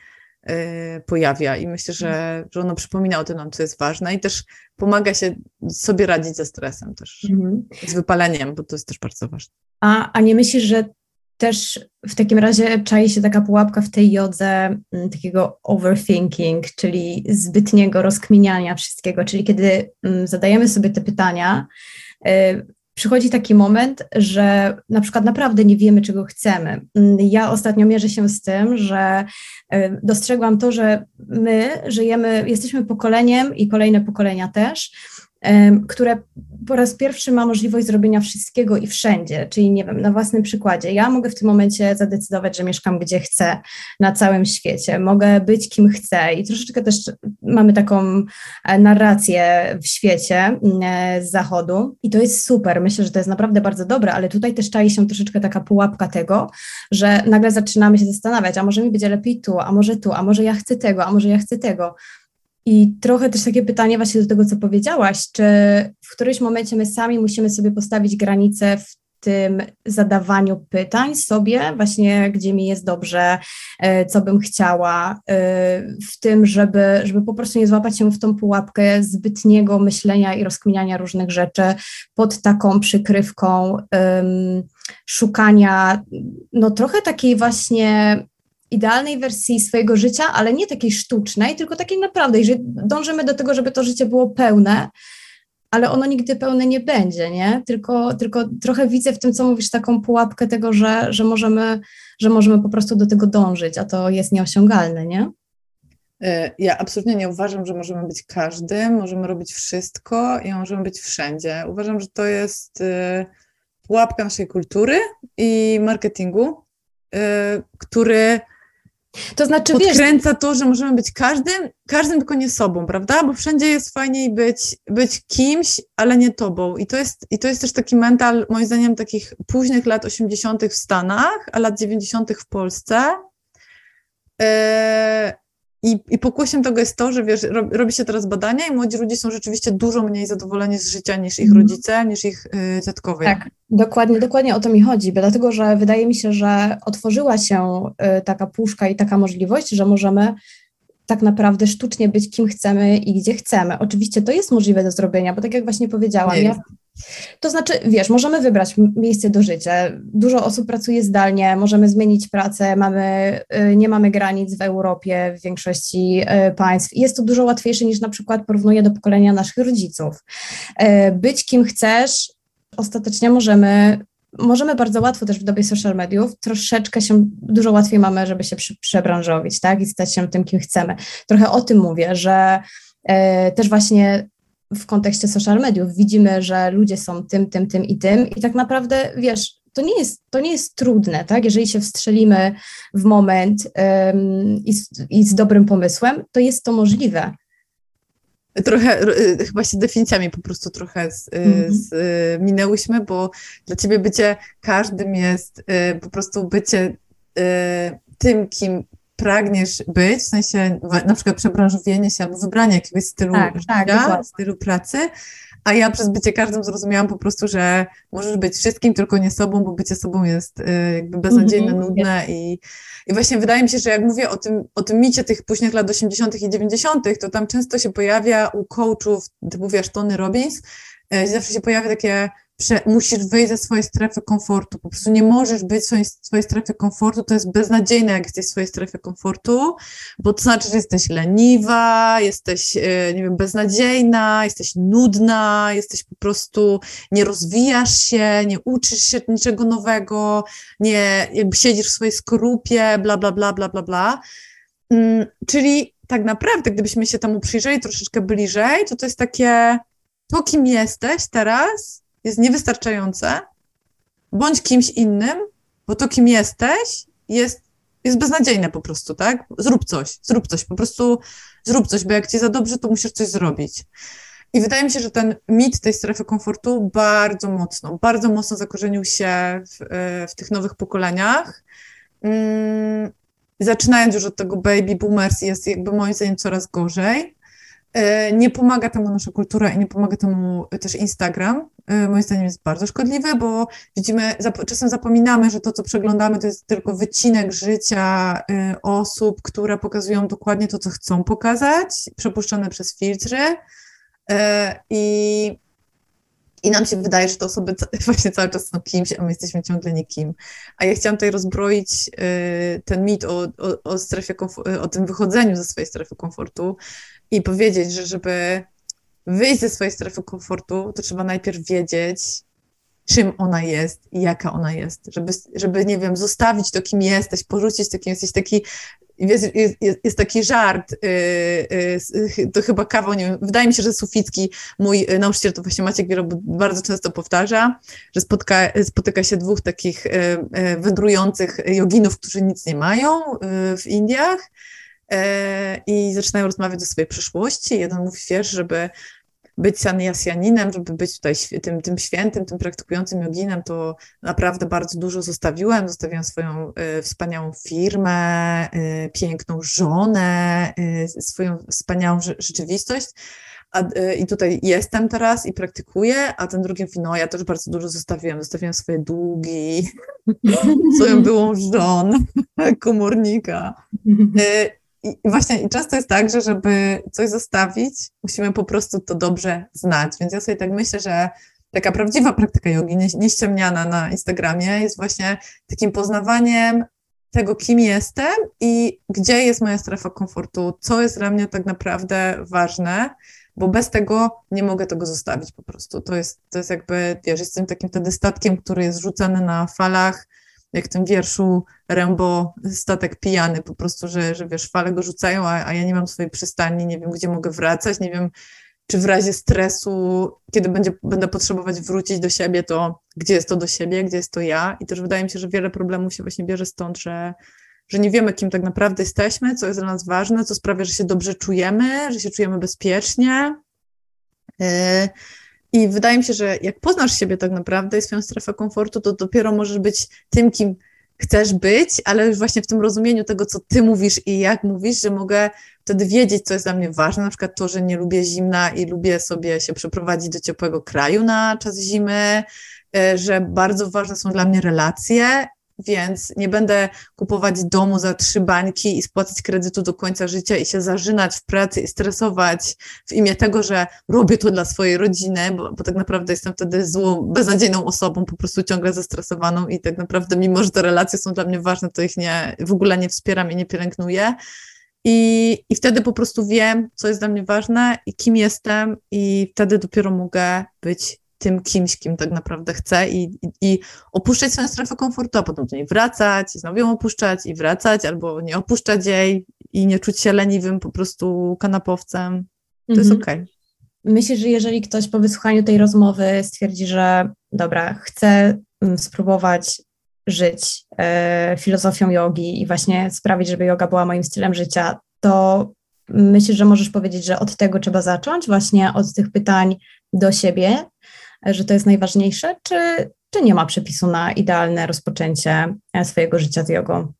pojawia i myślę, że, że ono przypomina o tym nam, co jest ważne i też pomaga się sobie radzić ze stresem też, mhm. z wypaleniem, bo to jest też bardzo ważne. A, a nie myślisz, że też w takim razie czai się taka pułapka w tej jodze m, takiego overthinking, czyli zbytniego rozkminiania wszystkiego, czyli kiedy m, zadajemy sobie te pytania, y, przychodzi taki moment, że na przykład naprawdę nie wiemy, czego chcemy. Ja ostatnio mierzę się z tym, że e, dostrzegłam to, że my żyjemy, jesteśmy pokoleniem i kolejne pokolenia też, które po raz pierwszy ma możliwość zrobienia wszystkiego i wszędzie, czyli nie wiem, na własnym przykładzie. Ja mogę w tym momencie zadecydować, że mieszkam gdzie chcę na całym świecie, mogę być kim chcę i troszeczkę też mamy taką e, narrację w świecie e, z zachodu i to jest super. Myślę, że to jest naprawdę bardzo dobre, ale tutaj też czai się troszeczkę taka pułapka tego, że nagle zaczynamy się zastanawiać, a może mi będzie lepiej tu, a może tu, a może ja chcę tego, a może ja chcę tego. I trochę też takie pytanie właśnie do tego, co powiedziałaś, czy w którymś momencie my sami musimy sobie postawić granice w tym zadawaniu pytań sobie, właśnie gdzie mi jest dobrze, e, co bym chciała, e, w tym, żeby, żeby po prostu nie złapać się w tą pułapkę zbytniego myślenia i rozkminiania różnych rzeczy pod taką przykrywką um, szukania, no trochę takiej właśnie idealnej wersji swojego życia, ale nie takiej sztucznej, tylko takiej naprawdę, że dążymy do tego, żeby to życie było pełne, ale ono nigdy pełne nie będzie, nie? Tylko, tylko trochę widzę w tym, co mówisz, taką pułapkę tego, że, że, możemy, że możemy po prostu do tego dążyć, a to jest nieosiągalne, nie? E, ja absolutnie nie uważam, że możemy być każdym, możemy robić wszystko i możemy być wszędzie. Uważam, że to jest e, pułapka naszej kultury i marketingu, e, który to znaczy, podkręca wiesz, to, że możemy być każdym, każdym tylko nie sobą, prawda? Bo wszędzie jest fajniej być, być kimś, ale nie tobą. I to, jest, I to jest też taki mental, moim zdaniem, takich późnych lat 80. w Stanach, a lat 90. w Polsce. Yy, i, I pokłosiem tego jest to, że wiesz, robi się teraz badania i młodzi ludzie są rzeczywiście dużo mniej zadowoleni z życia niż ich mhm. rodzice, niż ich y, dziadkowie. Tak, dokładnie, dokładnie o to mi chodzi, dlatego że wydaje mi się, że otworzyła się y, taka puszka i taka możliwość, że możemy tak naprawdę sztucznie być kim chcemy i gdzie chcemy. Oczywiście to jest możliwe do zrobienia, bo tak jak właśnie powiedziałam, ja to znaczy, wiesz, możemy wybrać miejsce do życia. Dużo osób pracuje zdalnie, możemy zmienić pracę, mamy, y, nie mamy granic w Europie, w większości y, państw. Jest to dużo łatwiejsze niż na przykład porównuję do pokolenia naszych rodziców. Y, być kim chcesz, ostatecznie możemy możemy bardzo łatwo też w dobie social mediów, troszeczkę się, dużo łatwiej mamy, żeby się przebranżowić, tak, i stać się tym, kim chcemy. Trochę o tym mówię, że e, też właśnie w kontekście social mediów widzimy, że ludzie są tym, tym, tym i tym i tak naprawdę, wiesz, to nie jest, to nie jest trudne, tak? Jeżeli się wstrzelimy w moment um, i, z, i z dobrym pomysłem, to jest to możliwe trochę, y, chyba się definicjami po prostu trochę z, mm. z, y, minęłyśmy, bo dla ciebie bycie każdym jest po prostu bycie tym, kim pragniesz być, w sensie na przykład przebranżowienie się albo wybranie jakiegoś stylu tak, życia, tak, stylu pracy, a ja przez bycie każdym zrozumiałam po prostu, że możesz być wszystkim, tylko nie sobą, bo bycie sobą jest y, jakby beznadziejne, mm -hmm. nudne i, i właśnie wydaje mi się, że jak mówię o tym, o tym micie tych późnych lat 80. i 90., to tam często się pojawia u coachów, typu wiesz, Tony Robbins, y, zawsze się pojawia takie prze, musisz wyjść ze swojej strefy komfortu. Po prostu nie możesz być w swojej, swojej strefie komfortu. To jest beznadziejne, jak jesteś w swojej strefie komfortu, bo to znaczy, że jesteś leniwa, jesteś, e, nie wiem, beznadziejna, jesteś nudna, jesteś po prostu, nie rozwijasz się, nie uczysz się niczego nowego, nie, jakby siedzisz w swojej skorupie, bla, bla, bla, bla, bla, bla. Mm, czyli tak naprawdę, gdybyśmy się temu przyjrzeli troszeczkę bliżej, to to jest takie, to kim jesteś teraz, jest niewystarczające, bądź kimś innym, bo to, kim jesteś, jest, jest beznadziejne po prostu, tak? Zrób coś, zrób coś, po prostu zrób coś, bo jak ci za dobrze, to musisz coś zrobić. I wydaje mi się, że ten mit tej strefy komfortu bardzo mocno, bardzo mocno zakorzenił się w, e, w tych nowych pokoleniach. Hmm, zaczynając już od tego baby boomers jest jakby moim zdaniem coraz gorzej. E, nie pomaga temu nasza kultura i nie pomaga temu też Instagram. E, moim zdaniem jest bardzo szkodliwy, bo widzimy, czasem zapominamy, że to, co przeglądamy, to jest tylko wycinek życia e, osób, które pokazują dokładnie to, co chcą pokazać, przepuszczone przez filtry. I, i nam się wydaje, że te osoby właśnie cały czas są kimś, a my jesteśmy ciągle nikim. A ja chciałam tutaj rozbroić ten mit o, o, o strefie, o tym wychodzeniu ze swojej strefy komfortu, i powiedzieć, że żeby wyjść ze swojej strefy komfortu, to trzeba najpierw wiedzieć, czym ona jest i jaka ona jest, żeby, żeby nie wiem, zostawić to, kim jesteś, porzucić to, kim jesteś, taki jest, jest, jest, taki żart, yy, yy, to chyba kawał, nie wiem, wydaje mi się, że Suficki, mój nauczyciel, to właśnie Maciek Wierob bardzo często powtarza, że spotka, spotyka się dwóch takich yy, wędrujących joginów, którzy nic nie mają w Indiach i zaczynają rozmawiać o swojej przyszłości. Jeden mówi, wiesz, żeby być saniasjaninem, żeby być tutaj tym, tym świętym, tym praktykującym joginem, to naprawdę bardzo dużo zostawiłem. Zostawiłam swoją y, wspaniałą firmę, y, piękną żonę, y, swoją wspaniałą rzeczywistość. a, i tutaj jestem teraz i praktykuję, a ten drugi mówi, no ja też bardzo dużo zostawiłem, zostawiłem swoje długi, swoją byłą żonę, komornika. I właśnie i często jest tak, że żeby coś zostawić, musimy po prostu to dobrze znać. Więc ja sobie tak myślę, że taka prawdziwa praktyka jogi, nieściemniana na Instagramie, jest właśnie takim poznawaniem tego, kim jestem i gdzie jest moja strefa komfortu, co jest dla mnie tak naprawdę ważne, bo bez tego nie mogę tego zostawić po prostu. To jest, to jest jakby, wiesz, jestem takim wtedy statkiem, który jest rzucany na falach, jak w tym wierszu Rembo, statek pijany po prostu, że, że wiesz, fale go rzucają, a, a ja nie mam swojej przystani, nie wiem, gdzie mogę wracać, nie wiem, czy w razie stresu, kiedy będzie, będę potrzebować wrócić do siebie, to gdzie jest to do siebie, gdzie jest to ja. I też wydaje mi się, że wiele problemów się właśnie bierze stąd, że, że nie wiemy, kim tak naprawdę jesteśmy, co jest dla nas ważne, co sprawia, że się dobrze czujemy, że się czujemy bezpiecznie. Yy, I wydaje mi się, że jak poznasz siebie tak naprawdę i swoją strefę komfortu, to dopiero możesz być tym, kim chcesz być, ale właśnie w tym rozumieniu tego, co ty mówisz i jak mówisz, że mogę wtedy wiedzieć, co jest dla mnie ważne, na przykład to, że nie lubię zimna i lubię sobie się przeprowadzić do ciepłego kraju na czas zimy, e, że bardzo ważne są dla mnie relacje więc nie będę kupować domu za trzy bańki i spłacać kredytu do końca życia i się zażynać w pracy i stresować w imię tego, że robię to dla swojej rodziny, bo, bo tak naprawdę jestem wtedy złą, beznadziejną osobą, po prostu ciągle zestresowaną i tak naprawdę mimo, że te relacje są dla mnie ważne, to ich nie, w ogóle nie wspieram i nie pielęgnuję. I, I wtedy po prostu wiem, co jest dla mnie ważne i kim jestem, i wtedy dopiero mogę być tym kimś, kim tak naprawdę chcę i, i, i opuszczać swoją strefę komfortu, a potem do niej wracać, i znowu ją opuszczać i wracać, albo nie opuszczać jej i nie czuć się leniwym po prostu kanapowcem. To mhm. jest okej. Okay. Myślę, że jeżeli ktoś po wysłuchaniu tej rozmowy stwierdzi, że dobra, chcę mm, spróbować żyć e, filozofią jogi i właśnie sprawić, żeby yoga była moim stylem życia, to myślę, że możesz powiedzieć, że od tego trzeba zacząć, właśnie od tych pytań do siebie, że to jest najważniejsze, czy, czy nie ma przepisu na idealne rozpoczęcie e, swojego życia z jogą?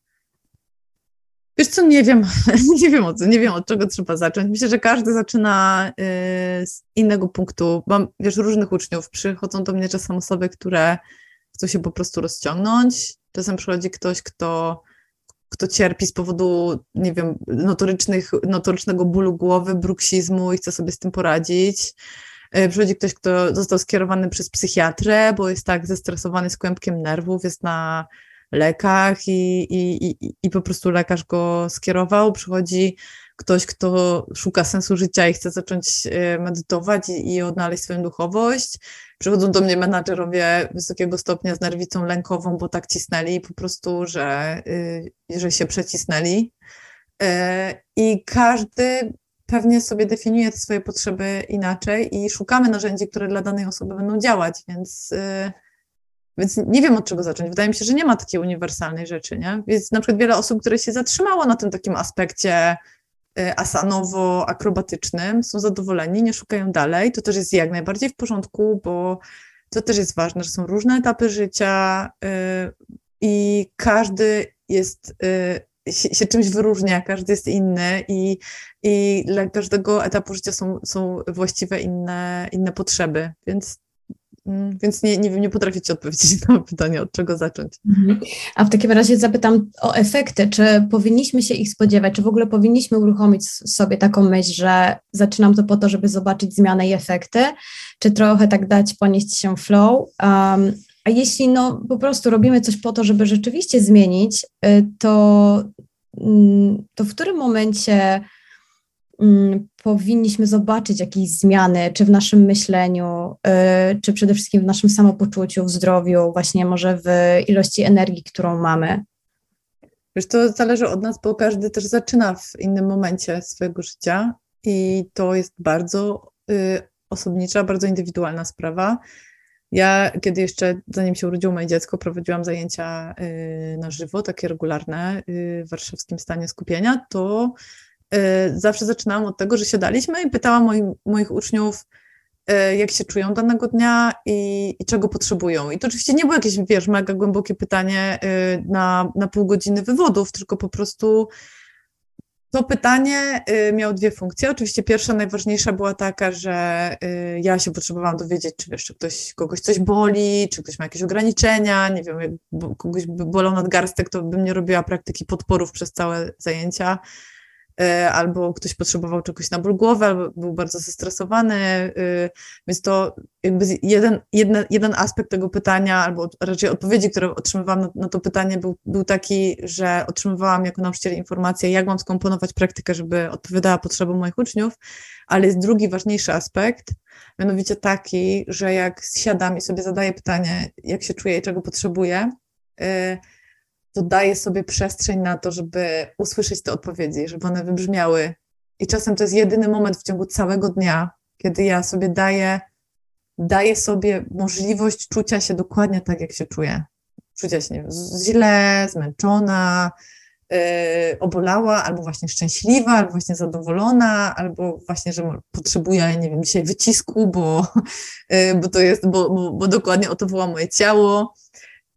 Wiesz co, nie wiem, nie wiem, od, nie wiem od czego trzeba zacząć. Myślę, że każdy zaczyna y, z innego punktu. Mam, wiesz, różnych uczniów. Przychodzą do mnie czasem osoby, które chcą się po prostu rozciągnąć. Czasem przychodzi ktoś, kto, kto cierpi z powodu, nie wiem, notorycznych, notorycznego bólu głowy, bruksizmu i chce sobie z tym poradzić. E, przychodzi ktoś, kto został skierowany przez psychiatrę, bo jest tak zestresowany z kłębkiem nerwów, jest na lekach i, i, i, i po prostu lekarz go skierował. Przychodzi ktoś, kto szuka sensu życia i chce zacząć e, medytować i, i odnaleźć swoją duchowość. Przychodzą do mnie menadżerowie wysokiego stopnia z nerwicą lękową, bo tak cisnęli po prostu, że, y, że się przecisnęli. E, I każdy pewnie sobie definiuje te swoje potrzeby inaczej i szukamy narzędzi, które dla danej osoby będą działać, więc, yy, więc nie wiem od czego zacząć. Wydaje mi się, że nie ma takiej uniwersalnej rzeczy, nie? Więc na przykład wiele osób, które się zatrzymało na tym takim aspekcie yy, asanowo-akrobatycznym, są zadowoleni, nie szukają dalej, to też jest jak najbardziej w porządku, bo to też jest ważne, że są różne etapy życia yy, i każdy jest y, się, czymś wyróżnia, każdy jest inny i, i dla każdego etapu życia są, są właściwe inne, inne potrzeby, więc mm, więc nie, nie nie potrafię Ci odpowiedzieć na pytanie, od czego zacząć. Mhm. A w takim razie zapytam o efekty. Czy powinniśmy się ich spodziewać? Czy w ogóle powinniśmy uruchomić sobie taką myśl, że zaczynam to po to, żeby zobaczyć zmianę i efekty? Czy trochę tak dać, ponieść się flow? Um, a jeśli no, po prostu robimy coś po to, żeby rzeczywiście zmienić, y, to, mm, to w którym momencie mm, powinniśmy zobaczyć jakieś zmiany, czy w naszym myśleniu, y, czy przede wszystkim w naszym samopoczuciu, w zdrowiu, właśnie może w ilości energii, którą mamy? Wiesz, to zależy od nas, bo każdy też zaczyna w innym momencie swojego życia i to jest bardzo y, osobnicza, bardzo indywidualna sprawa. Ja, kiedy jeszcze, zanim się urodziło moje dziecko, prowadziłam zajęcia y, na żywo, takie regularne y, w warszawskim stanie skupienia, to y, zawsze zaczynałam od tego, że siadaliśmy i pytałam moich uczniów, jak się czują danego dnia i, i, czego potrzebują. I to oczywiście nie było jakieś, wiesz, mega głębokie pytanie na, na pół godziny wywodów, tylko po prostu to pytanie y, miało dwie funkcje. Oczywiście pierwsza, najważniejsza była taka, że y, ja się potrzebowałam dowiedzieć, czy wiesz, czy ktoś, kogoś coś boli, czy ktoś ma jakieś ograniczenia, nie wiem, jak kogoś by bolał nadgarstek, to bym nie robiła praktyki podporów przez całe zajęcia. E, albo ktoś potrzebował czegoś na ból głowy, albo był bardzo zestresowany, e, więc to jakby jeden, jeden, aspekt tego pytania, albo raczej odpowiedzi, które otrzymywałam na, na, to pytanie był, był taki, że otrzymywałam jako nauczyciel informację, jak mam skomponować praktykę, żeby odpowiadała potrzebom moich uczniów, ale jest drugi ważniejszy aspekt, mianowicie taki, że jak siadam i sobie zadaję pytanie, jak się czuję i czego potrzebuję, e, to daje sobie przestrzeń na to, żeby usłyszeć te odpowiedzi, żeby one wybrzmiały. I czasem to jest jedyny moment w ciągu całego dnia, kiedy ja sobie daję, daję sobie możliwość czucia się dokładnie tak, jak się czuję. Czucia się nie wiem, źle, zmęczona, yy, obolała, albo właśnie szczęśliwa, albo właśnie zadowolona, albo właśnie, że potrzebuję, nie wiem, dzisiaj wycisku, bo, yy, bo to jest, bo, bo, bo dokładnie o to woła moje ciało.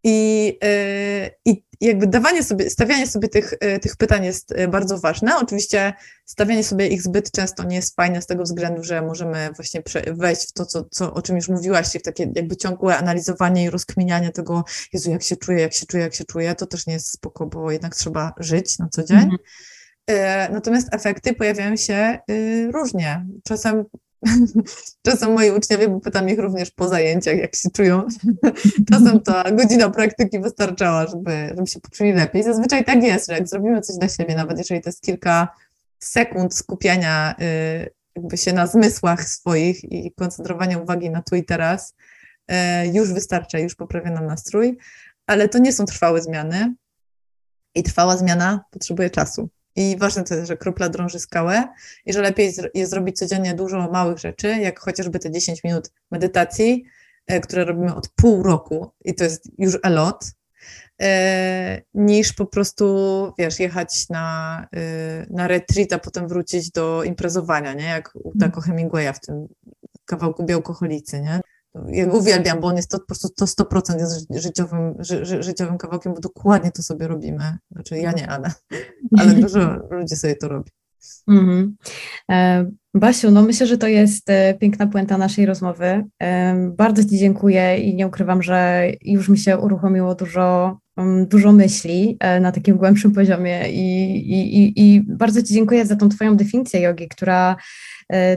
I, yy, i, jakby dawanie sobie, stawianie sobie tych, e, tych pytań jest e, bardzo ważne. Oczywiście stawianie sobie ich zbyt często nie jest fajne z tego względu, że możemy właśnie wejść w to, co, co, o czym już mówiłaś, w takie jakby ciągłe analizowanie i rozkminianie tego, Jezu, jak się czuję, jak się czuję, jak się czuję, to też nie jest spoko, bo jednak trzeba żyć na co dzień. Mm -hmm. Natomiast efekty pojawiają się y, różnie. Czasem Czasem moi uczniowie, bo pytam ich również po zajęciach, jak się czują. Czasem ta godzina praktyki wystarczała, żeby, żeby się poczuli lepiej. Zazwyczaj tak jest, że jak zrobimy coś dla siebie, nawet jeżeli to jest kilka sekund skupiania y, jakby się na zmysłach swoich i koncentrowania uwagi na tu i teraz, y, już wystarcza, już poprawia nam nastrój, ale to nie są trwałe zmiany i trwała zmiana potrzebuje czasu. I ważne to jest, że kropla drąży skałę i że lepiej jest zrobić codziennie dużo małych rzeczy, jak chociażby te 10 minut medytacji, e, które robimy od pół roku i to jest już a lot, e, niż po prostu, wiesz, jechać na, e, na retreat, a potem wrócić do imprezowania, nie? Jak u Taco Hemingwaya w tym kawałku Białkoholicy, nie? Ja go uwielbiam, bo on jest to po prostu to 100% jest życiowym, ży, życiowym kawałkiem, bo dokładnie to sobie robimy. Znaczy ja nie, ale, ale dużo ludzi sobie to robi. Mm-hmm. Basiu, no myślę, że to jest e, piękna puenta naszej rozmowy. E, bardzo Ci dziękuję i nie ukrywam, że już mi się uruchomiło dużo, mm, dużo myśli na takim głębszym poziomie i, i, i bardzo Ci dziękuję za tą Twoją definicję jogi, która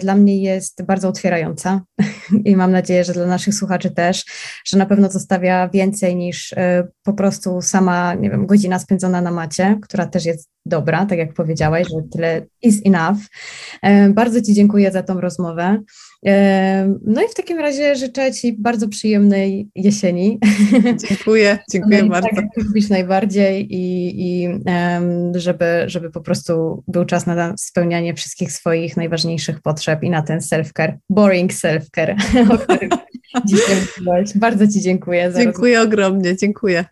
dla mnie jest bardzo otwierająca i mam nadzieję, że dla naszych słuchaczy też, że na pewno zostawia więcej niż e, po prostu sama, nie wiem, godzina spędzona na macie, która też jest dobra, tak jak powiedziałaś, że tyle is enough. E, bardzo Ci dziękuję za tą rozmowę. No i w takim razie życzę Ci bardzo przyjemnej jesieni. Dziękuję, dziękuję no bardzo. Tak, lubisz najbardziej i, i żeby, żeby po prostu był czas na spełnianie wszystkich swoich najważniejszych potrzeb i na ten self-care, boring self-care, o którym dzisiaj mówiłaś. Bardzo Ci dziękuję. Za dziękuję rozmowę. ogromnie, dziękuję.